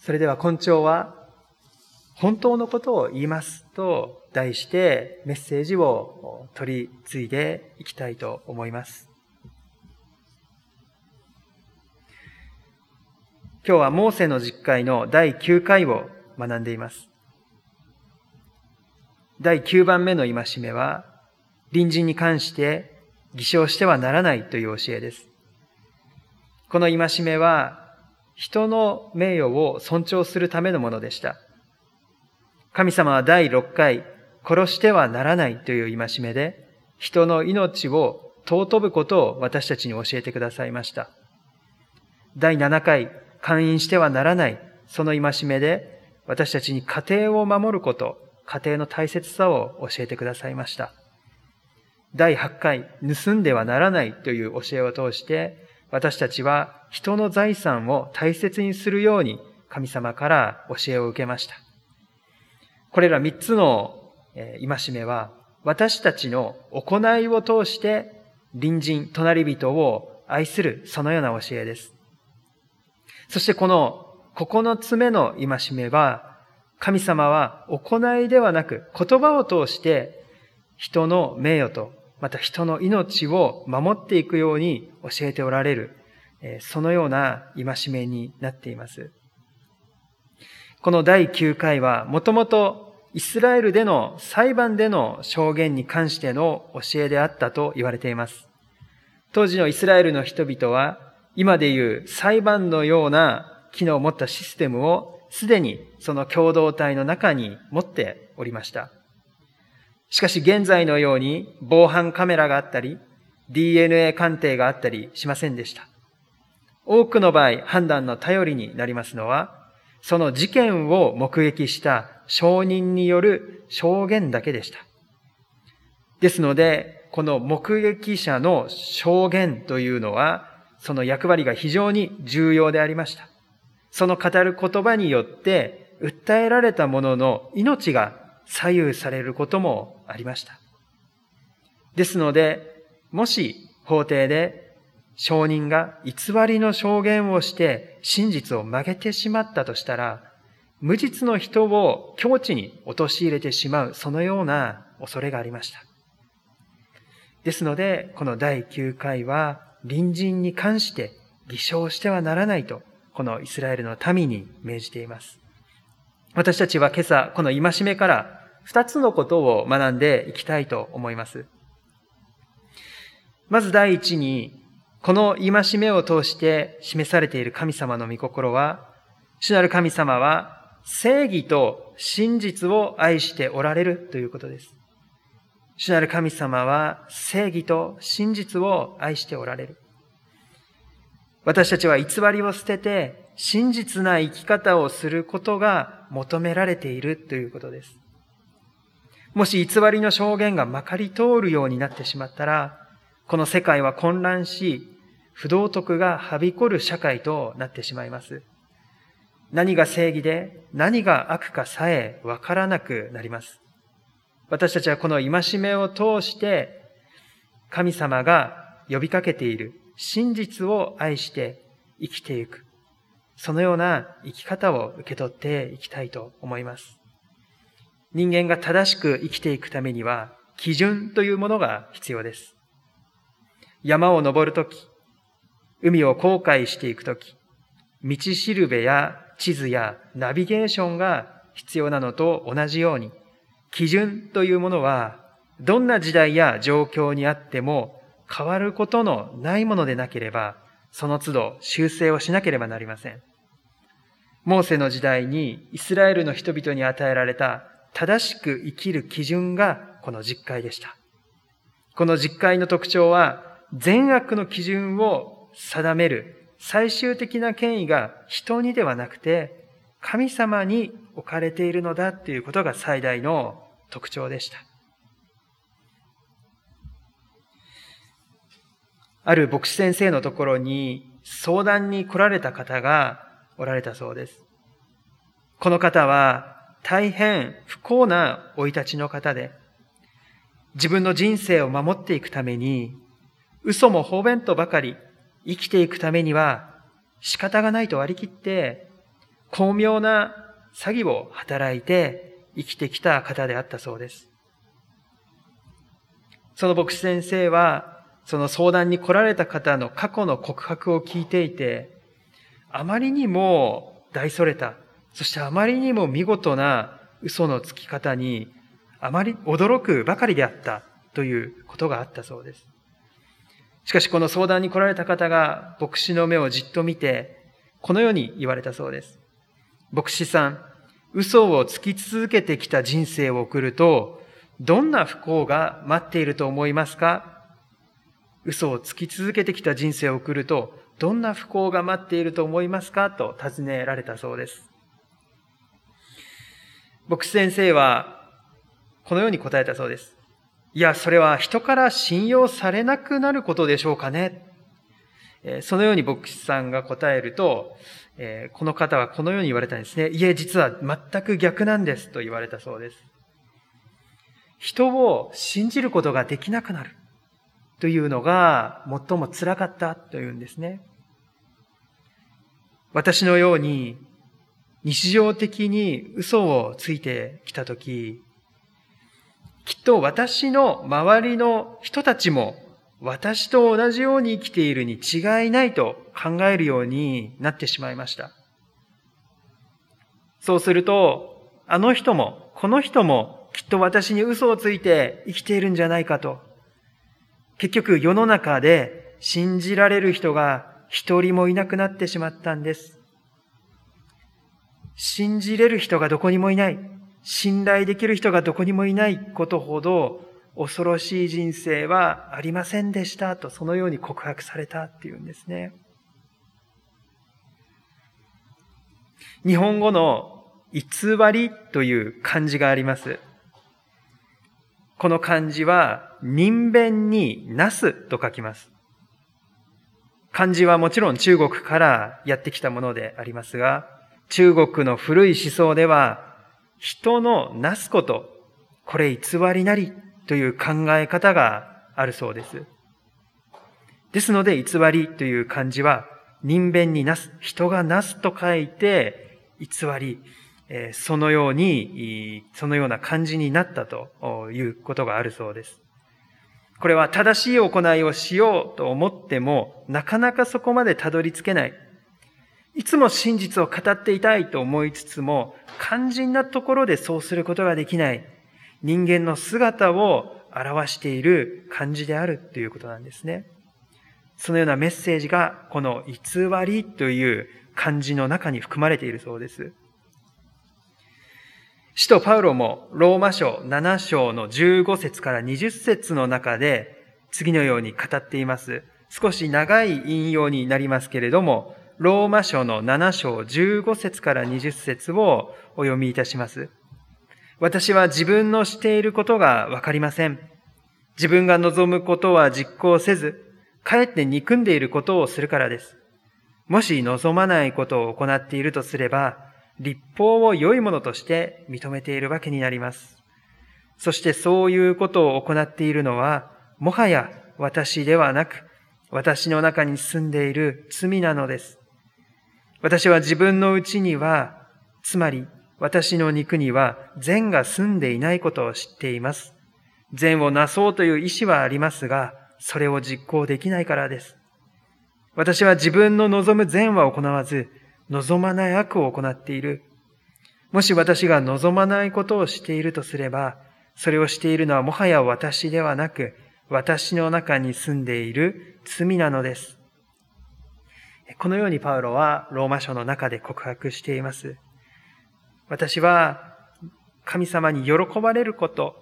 それでは根長は、本当のことを言いますと題してメッセージを取り継いでいきたいと思います。今日はモーセの実会の第9回を学んでいます。第9番目の戒めは、隣人に関して偽証してはならないという教えです。この戒めは、人の名誉を尊重するためのものでした。神様は第6回、殺してはならないという戒めで、人の命を尊ぶことを私たちに教えてくださいました。第7回、勧誘してはならない、その戒めで、私たちに家庭を守ること、家庭の大切さを教えてくださいました。第8回、盗んではならないという教えを通して、私たちは人の財産を大切にするように神様から教えを受けました。これら3つの戒めは、私たちの行いを通して隣人、隣人を愛するそのような教えです。そしてこの9つ目の戒めは、神様は行いではなく言葉を通して人の名誉とまた人の命を守っていくように教えておられる、そのような戒めになっています。この第9回はもともとイスラエルでの裁判での証言に関しての教えであったと言われています。当時のイスラエルの人々は今でいう裁判のような機能を持ったシステムをすでにその共同体の中に持っておりました。しかし現在のように防犯カメラがあったり、DNA 鑑定があったりしませんでした。多くの場合、判断の頼りになりますのは、その事件を目撃した証人による証言だけでした。ですので、この目撃者の証言というのは、その役割が非常に重要でありました。その語る言葉によって、訴えられた者の命が左右されることもありました。ですので、もし法廷で証人が偽りの証言をして真実を曲げてしまったとしたら、無実の人を境地に陥れてしまう、そのような恐れがありました。ですので、この第9回は、隣人に関して偽証してはならないと、このイスラエルの民に命じています。私たちは今朝、この戒めから二つのことを学んでいきたいと思います。まず第一に、この戒めを通して示されている神様の御心は、主なる神様は正義と真実を愛しておられるということです。主なる神様は正義と真実を愛しておられる。私たちは偽りを捨てて真実な生き方をすることが求められているということです。もし偽りの証言がまかり通るようになってしまったら、この世界は混乱し、不道徳がはびこる社会となってしまいます。何が正義で何が悪かさえわからなくなります。私たちはこの戒めを通して、神様が呼びかけている真実を愛して生きていく。そのような生き方を受け取っていきたいと思います。人間が正しく生きていくためには、基準というものが必要です。山を登るとき、海を航海していくとき、道しるべや地図やナビゲーションが必要なのと同じように、基準というものは、どんな時代や状況にあっても変わることのないものでなければ、その都度修正をしなければなりません。モーセの時代にイスラエルの人々に与えられた正しく生きる基準がこの実会でした。この実会の特徴は善悪の基準を定める最終的な権威が人にではなくて神様に置かれているのだということが最大の特徴でした。ある牧師先生のところに相談に来られた方がおられたそうです。この方は大変不幸な生い立ちの方で、自分の人生を守っていくために、嘘も方便とばかり生きていくためには仕方がないと割り切って、巧妙な詐欺を働いて生きてきた方であったそうです。その牧師先生は、その相談に来られた方の過去の告白を聞いていて、あまりにも大それた、そしてあまりにも見事な嘘のつき方に、あまり驚くばかりであったということがあったそうです。しかしこの相談に来られた方が牧師の目をじっと見て、このように言われたそうです。牧師さん、嘘をつき続けてきた人生を送ると、どんな不幸が待っていると思いますか？嘘をつき続けてきた人生を送ると、どんな不幸が待っていると思いますか？と尋ねられたそうです。牧師先生は、このように答えたそうです。いや、それは人から信用されなくなることでしょうかね。そのように牧師さんが答えると、この方はこのように言われたんですね。いえ、実は全く逆なんですと言われたそうです。人を信じることができなくなるというのが最も辛かったというんですね。私のように日常的に嘘をついてきたとき、きっと私の周りの人たちも私と同じように生きているに違いないと考えるようになってしまいました。そうすると、あの人も、この人もきっと私に嘘をついて生きているんじゃないかと。結局世の中で信じられる人が一人もいなくなってしまったんです。信じれる人がどこにもいない。信頼できる人がどこにもいないことほど恐ろしい人生はありませんでしたとそのように告白されたっていうんですね。日本語の偽りという漢字があります。この漢字は人弁になすと書きます。漢字はもちろん中国からやってきたものでありますが、中国の古い思想では人のなすこと、これ偽りなりという考え方があるそうです。ですので、偽りという漢字は、人弁になす、人がなすと書いて、偽り、そのように、そのような漢字になったということがあるそうです。これは正しい行いをしようと思っても、なかなかそこまでたどり着けない。いつも真実を語っていたいと思いつつも、肝心なところでそうすることができない人間の姿を表している漢字であるということなんですね。そのようなメッセージがこの偽りという漢字の中に含まれているそうです。使徒パウロもローマ書7章の15節から20節の中で次のように語っています。少し長い引用になりますけれども、ローマ書の7章15節から20節をお読みいたします。私は自分のしていることがわかりません。自分が望むことは実行せず、かえって憎んでいることをするからです。もし望まないことを行っているとすれば、立法を良いものとして認めているわけになります。そしてそういうことを行っているのは、もはや私ではなく、私の中に住んでいる罪なのです。私は自分のうちには、つまり私の肉には善が住んでいないことを知っています。善をなそうという意志はありますが、それを実行できないからです。私は自分の望む善は行わず、望まない悪を行っている。もし私が望まないことをしているとすれば、それをしているのはもはや私ではなく、私の中に住んでいる罪なのです。このようにパウロはローマ書の中で告白しています。私は神様に喜ばれること、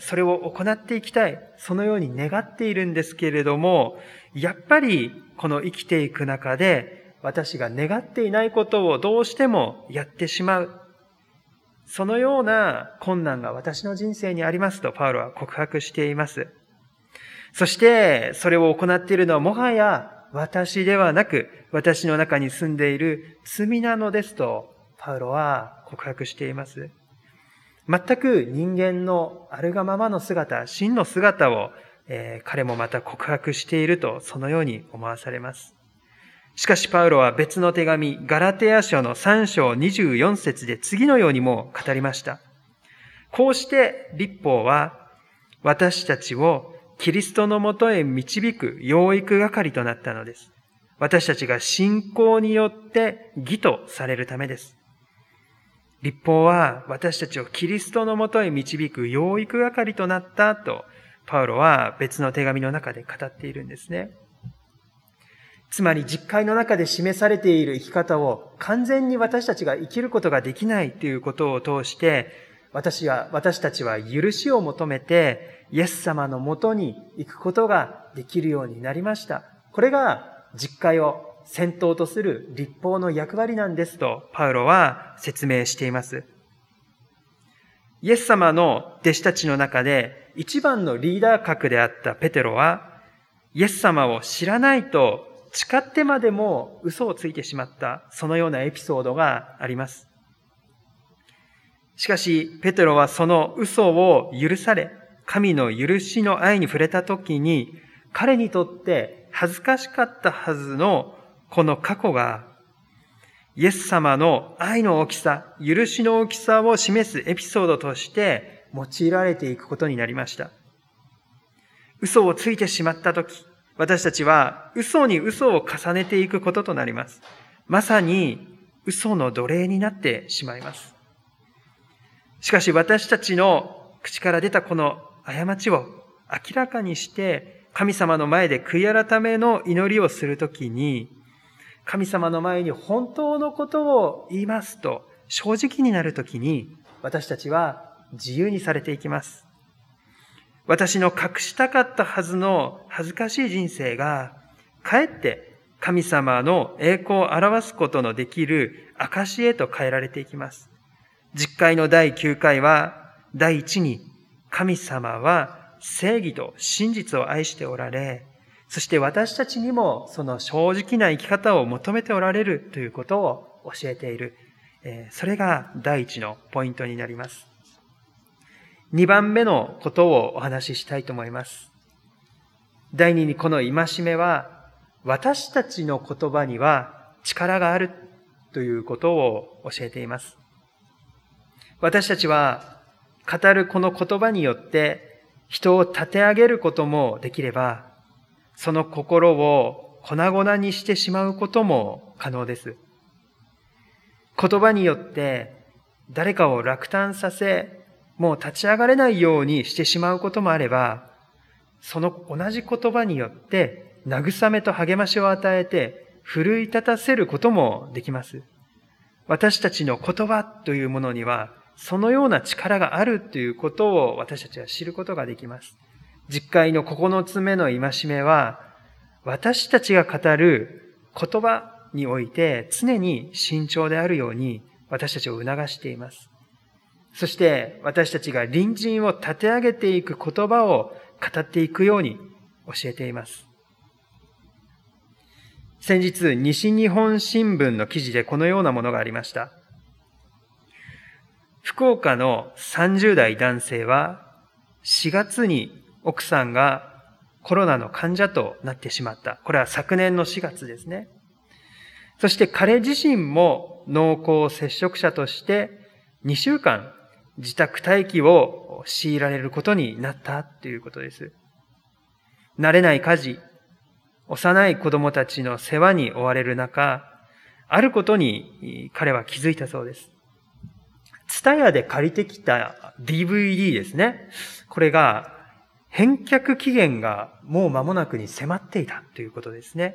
それを行っていきたい。そのように願っているんですけれども、やっぱりこの生きていく中で私が願っていないことをどうしてもやってしまう。そのような困難が私の人生にありますとパウロは告白しています。そしてそれを行っているのはもはや私ではなく、私の中に住んでいる罪なのですと、パウロは告白しています。全く人間のあるがままの姿、真の姿を、えー、彼もまた告白していると、そのように思わされます。しかしパウロは別の手紙、ガラテヤ書の3章24節で次のようにも語りました。こうして立法は私たちをキリストのもとへ導く養育係となったのです。私たちが信仰によって義とされるためです。立法は私たちをキリストのもとへ導く養育係となったと、パウロは別の手紙の中で語っているんですね。つまり実会の中で示されている生き方を完全に私たちが生きることができないということを通して、私は、私たちは許しを求めて、イエス様のもとに行くことができるようになりました。これが実会を先頭とする立法の役割なんですと、パウロは説明しています。イエス様の弟子たちの中で一番のリーダー格であったペテロは、イエス様を知らないと誓ってまでも嘘をついてしまった、そのようなエピソードがあります。しかし、ペテロはその嘘を許され、神の許しの愛に触れたときに、彼にとって恥ずかしかったはずのこの過去が、イエス様の愛の大きさ、許しの大きさを示すエピソードとして用いられていくことになりました。嘘をついてしまったとき、私たちは嘘に嘘を重ねていくこととなります。まさに嘘の奴隷になってしまいます。しかし私たちの口から出たこの過ちを明らかにして神様の前で悔い改めの祈りをするときに神様の前に本当のことを言いますと正直になるときに私たちは自由にされていきます。私の隠したかったはずの恥ずかしい人生が、かえって神様の栄光を表すことのできる証へと変えられていきます。実会の第9回は、第一に、神様は正義と真実を愛しておられ、そして私たちにもその正直な生き方を求めておられるということを教えている。それが第一のポイントになります。2番目のことをお話ししたいと思います。第2にこの戒めは、私たちの言葉には力があるということを教えています。私たちは語るこの言葉によって人を立て上げることもできれば、その心を粉々にしてしまうことも可能です。言葉によって誰かを落胆させ、もう立ち上がれないようにしてしまうこともあれば、その同じ言葉によって慰めと励ましを与えて奮い立たせることもできます。私たちの言葉というものには、そのような力があるということを私たちは知ることができます。実会の9つ目の戒めは、私たちが語る言葉において常に慎重であるように私たちを促しています。そして私たちが隣人を立て上げていく言葉を語っていくように教えています。先日、西日本新聞の記事でこのようなものがありました。福岡の30代男性は4月に奥さんがコロナの患者となってしまった。これは昨年の4月ですね。そして彼自身も濃厚接触者として2週間自宅待機を強いられることになったということです。慣れない家事、幼い子供たちの世話に追われる中、あることに彼は気づいたそうです。ツタヤで借りてきた DVD ですね。これが返却期限がもう間もなくに迫っていたということですね。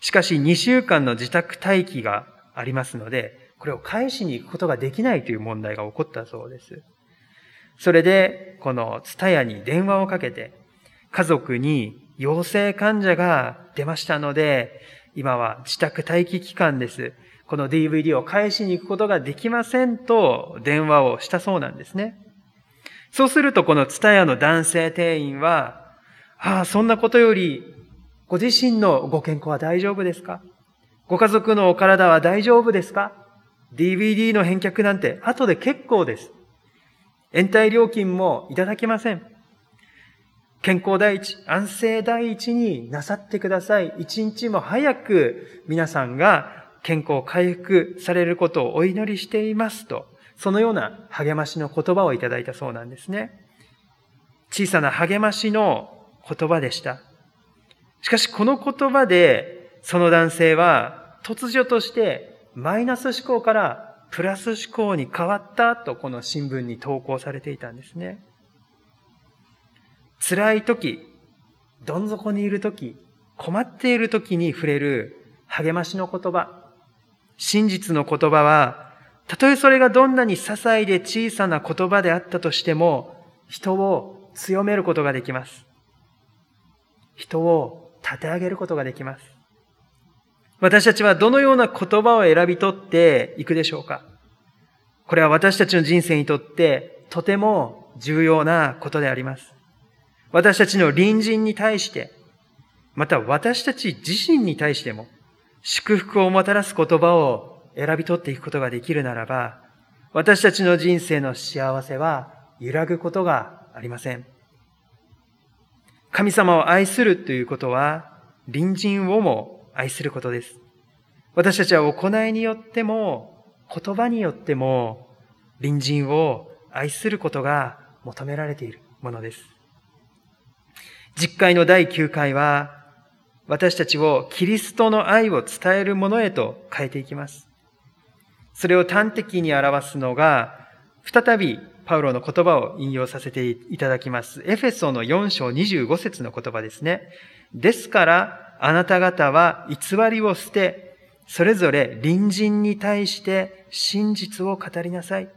しかし2週間の自宅待機がありますので、これを返しに行くことができないという問題が起こったそうです。それで、このツタヤに電話をかけて、家族に陽性患者が出ましたので、今は自宅待機期間です。この DVD を返しに行くことができませんと電話をしたそうなんですね。そうするとこのツタヤの男性店員は、ああ、そんなことより、ご自身のご健康は大丈夫ですか？ご家族のお体は大丈夫ですか？DVD の返却なんて後で結構です。延滞料金もいただけません。健康第一、安静第一になさってください。一日も早く皆さんが健康回復されることをお祈りしていますと、そのような励ましの言葉をいただいたそうなんですね。小さな励ましの言葉でした。しかしこの言葉で、その男性は突如としてマイナス思考からプラス思考に変わったとこの新聞に投稿されていたんですね。辛い時、どん底にいる時、困っている時に触れる励ましの言葉、真実の言葉は、たとえそれがどんなに些細で小さな言葉であったとしても、人を強めることができます。人を立て上げることができます。私たちはどのような言葉を選び取っていくでしょうか？これは私たちの人生にとってとても重要なことであります。私たちの隣人に対して、また私たち自身に対しても、祝福をもたらす言葉を選び取っていくことができるならば、私たちの人生の幸せは揺らぐことがありません。神様を愛するということは、隣人をも愛することです。私たちは行いによっても、言葉によっても、隣人を愛することが求められているものです。実会の第9回は、私たちをキリストの愛を伝えるものへと変えていきます。それを端的に表すのが、再びパウロの言葉を引用させていただきます。エフェソの4章25節の言葉ですね。ですから、あなた方は偽りを捨て、それぞれ隣人に対して真実を語りなさい。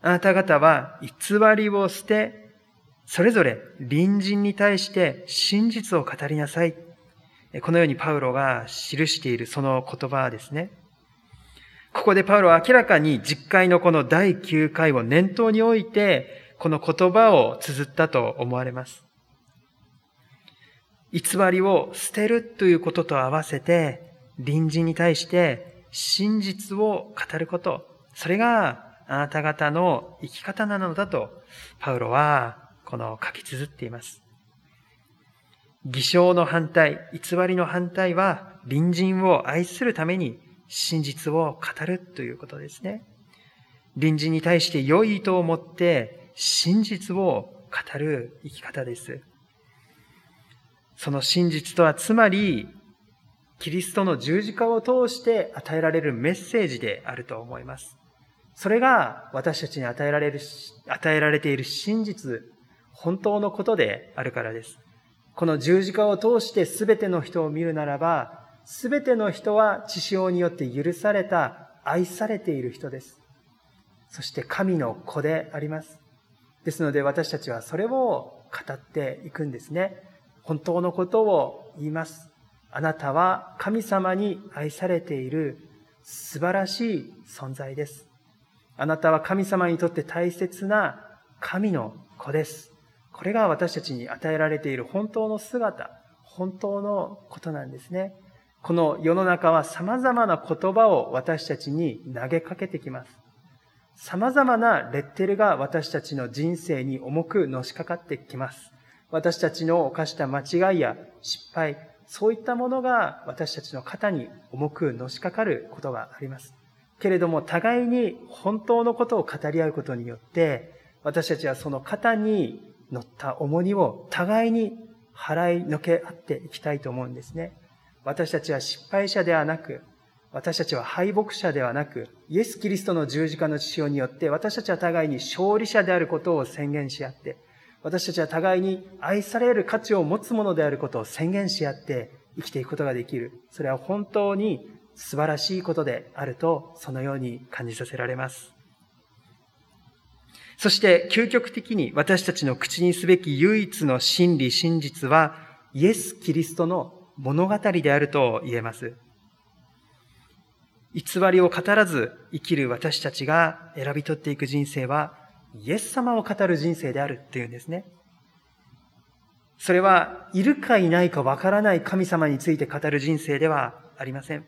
あなた方は偽りを捨て、それぞれ隣人に対して真実を語りなさい。このようにパウロが記しているその言葉ですね。ここでパウロは明らかに実会のこの第9回を念頭に置いて、この言葉を綴ったと思われます。偽りを捨てるということと合わせて、隣人に対して真実を語ること、それがあなた方の生き方なのだと、パウロはこの書き綴っています。偽証の反対、偽りの反対は隣人を愛するために真実を語るということですね。隣人に対して良いと思って真実を語る生き方です。その真実とはつまり、キリストの十字架を通して与えられるメッセージであると思います。それが私たちに与えられる、与えられている真実本当のことであるからです。この十字架を通して全ての人を見るならば、全ての人は血潮によって許された、愛されている人です。そして神の子であります。ですので私たちはそれを語っていくんですね。本当のことを言います。あなたは神様に愛されている素晴らしい存在です。あなたは神様にとって大切な神の子です。これが私たちに与えられている本当の姿、本当のことなんですね。この世の中は様々な言葉を私たちに投げかけてきます。様々なレッテルが私たちの人生に重くのしかかってきます。私たちの犯した間違いや失敗、そういったものが私たちの肩に重くのしかかることがあります。けれども互いに本当のことを語り合うことによって、私たちはその肩に乗った重荷を互いに払いのけ合っていきたいと思うんですね。私たちは失敗者ではなく、私たちは敗北者ではなく、イエス・キリストの十字架の血潮によって、私たちは互いに勝利者であることを宣言し合って、私たちは互いに愛される価値を持つものであることを宣言し合って生きていくことができる。それは本当に素晴らしいことであると、そのように感じさせられます。そして究極的に私たちの口にすべき唯一の真理、真実はイエス・キリストの物語であると言えます。偽りを語らず生きる私たちが選び取っていく人生はイエス様を語る人生であるっていうんですね。それはいるかいないかわからない神様について語る人生ではありません。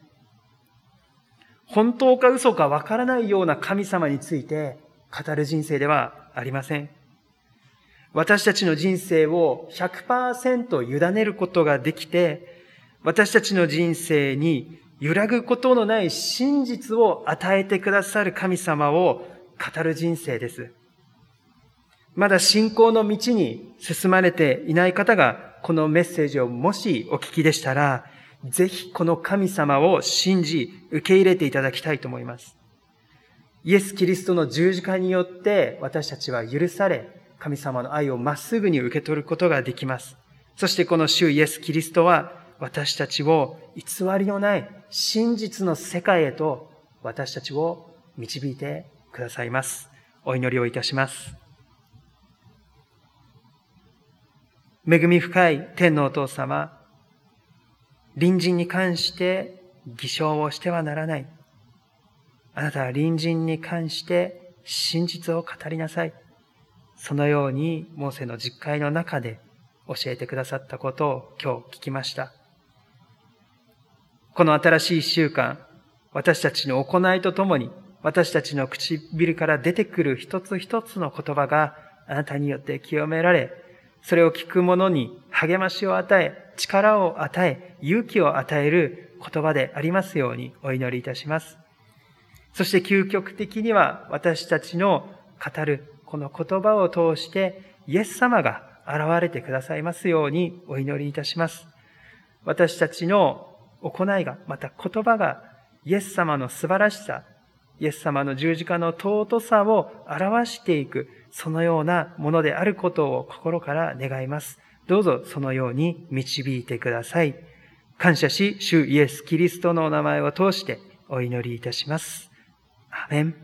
本当か嘘かわからないような神様について語る人生ではありません。私たちの人生を100%委ねることができて、私たちの人生に揺らぐことのない真実を与えてくださる神様を語る人生です。まだ信仰の道に進まれていない方が、このメッセージをもしお聞きでしたら、ぜひこの神様を信じ、受け入れていただきたいと思います。イエス・キリストの十字架によって私たちは許され、神様の愛をまっすぐに受け取ることができます。そしてこの主イエス・キリストは私たちを偽りのない真実の世界へと私たちを導いてくださいます。お祈りをいたします。恵み深い天のお父様、隣人に関して偽証をしてはならない。あなたは隣人に関して真実を語りなさい。そのように、モーセの実会の中で教えてくださったことを今日聞きました。この新しい一週間、私たちの行いとともに、私たちの唇から出てくる一つ一つの言葉があなたによって清められ、それを聞く者に励ましを与え、力を与え、勇気を与える言葉でありますようにお祈りいたします。そして究極的には私たちの語るこの言葉を通してイエス様が現れてくださいますようにお祈りいたします。私たちの行いが、また言葉がイエス様の素晴らしさ、イエス様の十字架の尊さを表していく、そのようなものであることを心から願います。どうぞそのように導いてください。感謝し、主イエス・キリストのお名前を通してお祈りいたします。アメン。